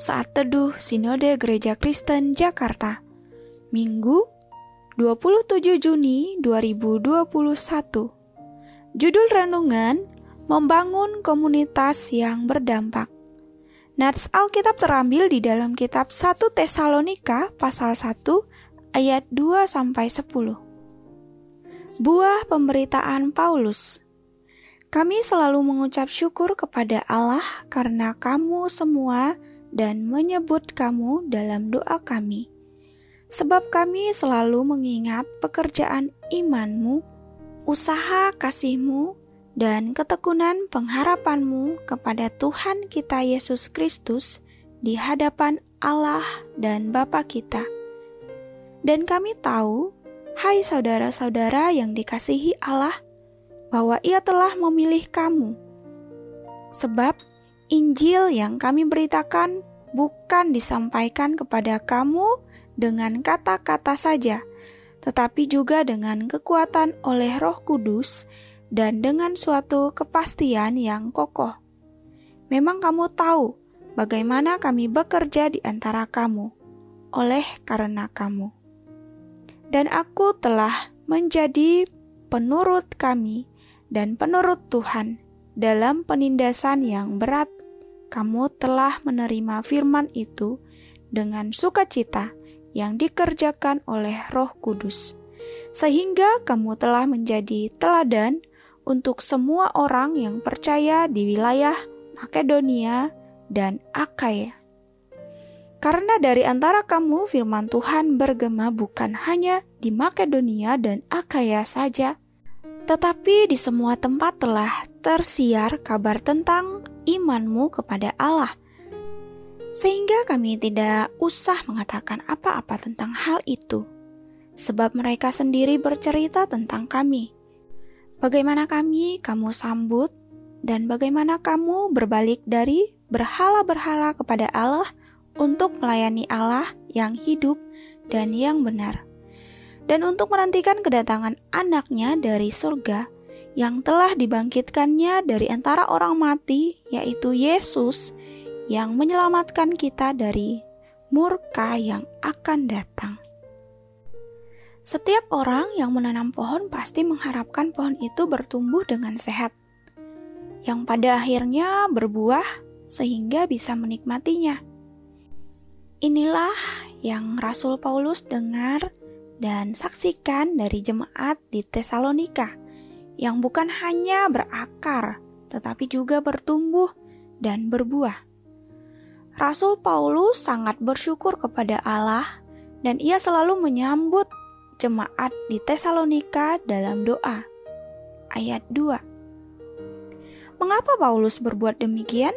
Saat Teduh Sinode Gereja Kristen Jakarta. Minggu 27 Juni 2021 Judul Renungan Membangun Komunitas yang Berdampak. Nats Alkitab terambil di dalam kitab 1 Tesalonika pasal 1 ayat 2 sampai 10. Buah pemberitaan Paulus. Kami selalu mengucap syukur kepada Allah karena kamu semua dan menyebut kamu dalam doa kami. Sebab kami selalu mengingat pekerjaan imanmu, usaha kasihmu, dan ketekunan pengharapanmu kepada Tuhan kita Yesus Kristus di hadapan Allah dan Bapa kita. Dan kami tahu, hai saudara-saudara yang dikasihi Allah, bahwa Ia telah memilih kamu. Sebab Injil yang kami beritakan bukan disampaikan kepada kamu dengan kata-kata saja, tetapi juga dengan kekuatan oleh Roh Kudus dan dengan suatu kepastian yang kokoh. Memang kamu tahu bagaimana kami bekerja di antara kamu, oleh karena kamu. Dan aku telah menjadi penurut kami dan penurut Tuhan dalam penindasan yang berat, kamu telah menerima firman itu dengan sukacita yang dikerjakan oleh Roh Kudus, sehingga kamu telah menjadi teladan untuk semua orang yang percaya di wilayah Makedonia dan Akaya. Karena dari antara kamu firman Tuhan bergema bukan hanya di Makedonia dan Akaya saja, tetapi di semua tempat telah tersiar kabar tentang imanmu kepada Allah, sehingga kami tidak usah mengatakan apa-apa tentang hal itu, sebab mereka sendiri bercerita tentang kami. Bagaimana kami kamu sambut, dan bagaimana kamu berbalik dari berhala-berhala kepada Allah untuk melayani Allah yang hidup dan yang benar dan untuk menantikan kedatangan anaknya dari surga yang telah dibangkitkannya dari antara orang mati, yaitu Yesus, yang menyelamatkan kita dari murka yang akan datang. Setiap orang yang menanam pohon pasti mengharapkan pohon itu bertumbuh dengan sehat, yang pada akhirnya berbuah sehingga bisa menikmatinya. Inilah yang Rasul Paulus dengar dan saksikan dari jemaat di Tesalonika yang bukan hanya berakar tetapi juga bertumbuh dan berbuah. Rasul Paulus sangat bersyukur kepada Allah dan ia selalu menyambut jemaat di Tesalonika dalam doa. Ayat 2. Mengapa Paulus berbuat demikian?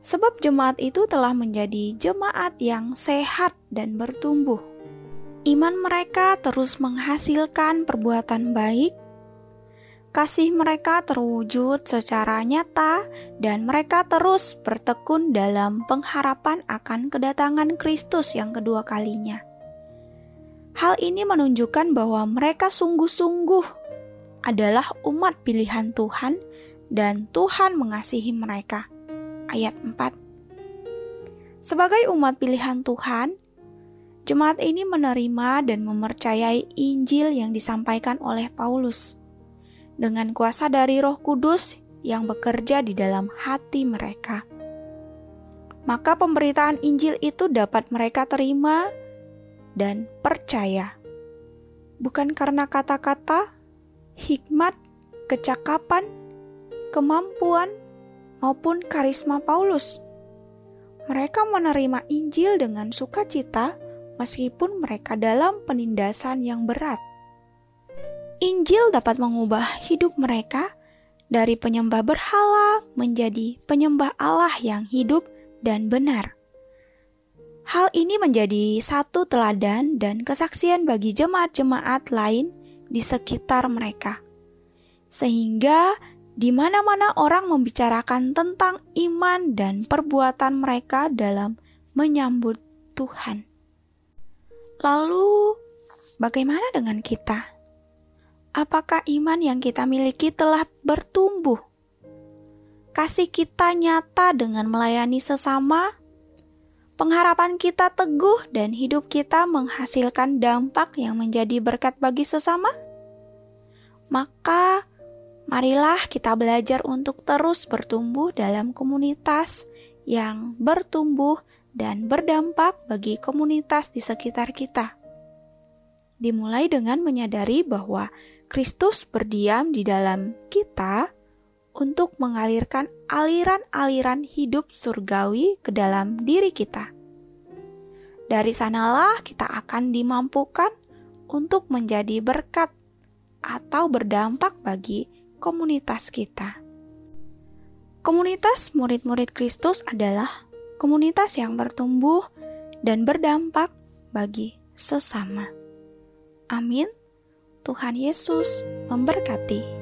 Sebab jemaat itu telah menjadi jemaat yang sehat dan bertumbuh Iman mereka terus menghasilkan perbuatan baik, kasih mereka terwujud secara nyata, dan mereka terus bertekun dalam pengharapan akan kedatangan Kristus yang kedua kalinya. Hal ini menunjukkan bahwa mereka sungguh-sungguh adalah umat pilihan Tuhan, dan Tuhan mengasihi mereka. Ayat 4 Sebagai umat pilihan Tuhan, Jemaat ini menerima dan mempercayai Injil yang disampaikan oleh Paulus dengan kuasa dari Roh Kudus yang bekerja di dalam hati mereka. Maka pemberitaan Injil itu dapat mereka terima dan percaya, bukan karena kata-kata, hikmat, kecakapan, kemampuan, maupun karisma Paulus. Mereka menerima Injil dengan sukacita meskipun mereka dalam penindasan yang berat. Injil dapat mengubah hidup mereka dari penyembah berhala menjadi penyembah Allah yang hidup dan benar. Hal ini menjadi satu teladan dan kesaksian bagi jemaat-jemaat lain di sekitar mereka, sehingga di mana-mana orang membicarakan tentang iman dan perbuatan mereka dalam menyambut Tuhan. Lalu, bagaimana dengan kita? Apakah iman yang kita miliki telah bertumbuh? kasih kita nyata dengan melayani sesama, pengharapan kita teguh dan hidup kita menghasilkan dampak yang menjadi berkat bagi sesama? Maka, marilah kita belajar untuk terus bertumbuh dalam komunitas yang bertumbuh dan berdampak bagi komunitas di sekitar kita. Dimulai dengan menyadari bahwa Kristus berdiam di dalam kita untuk mengalirkan aliran-aliran hidup surgawi ke dalam diri kita. Dari sanalah kita akan dimampukan untuk menjadi berkat atau berdampak bagi komunitas kita. Komunitas murid-murid Kristus adalah komunitas yang bertumbuh dan berdampak bagi sesama. Amin. Tuhan Yesus memberkati.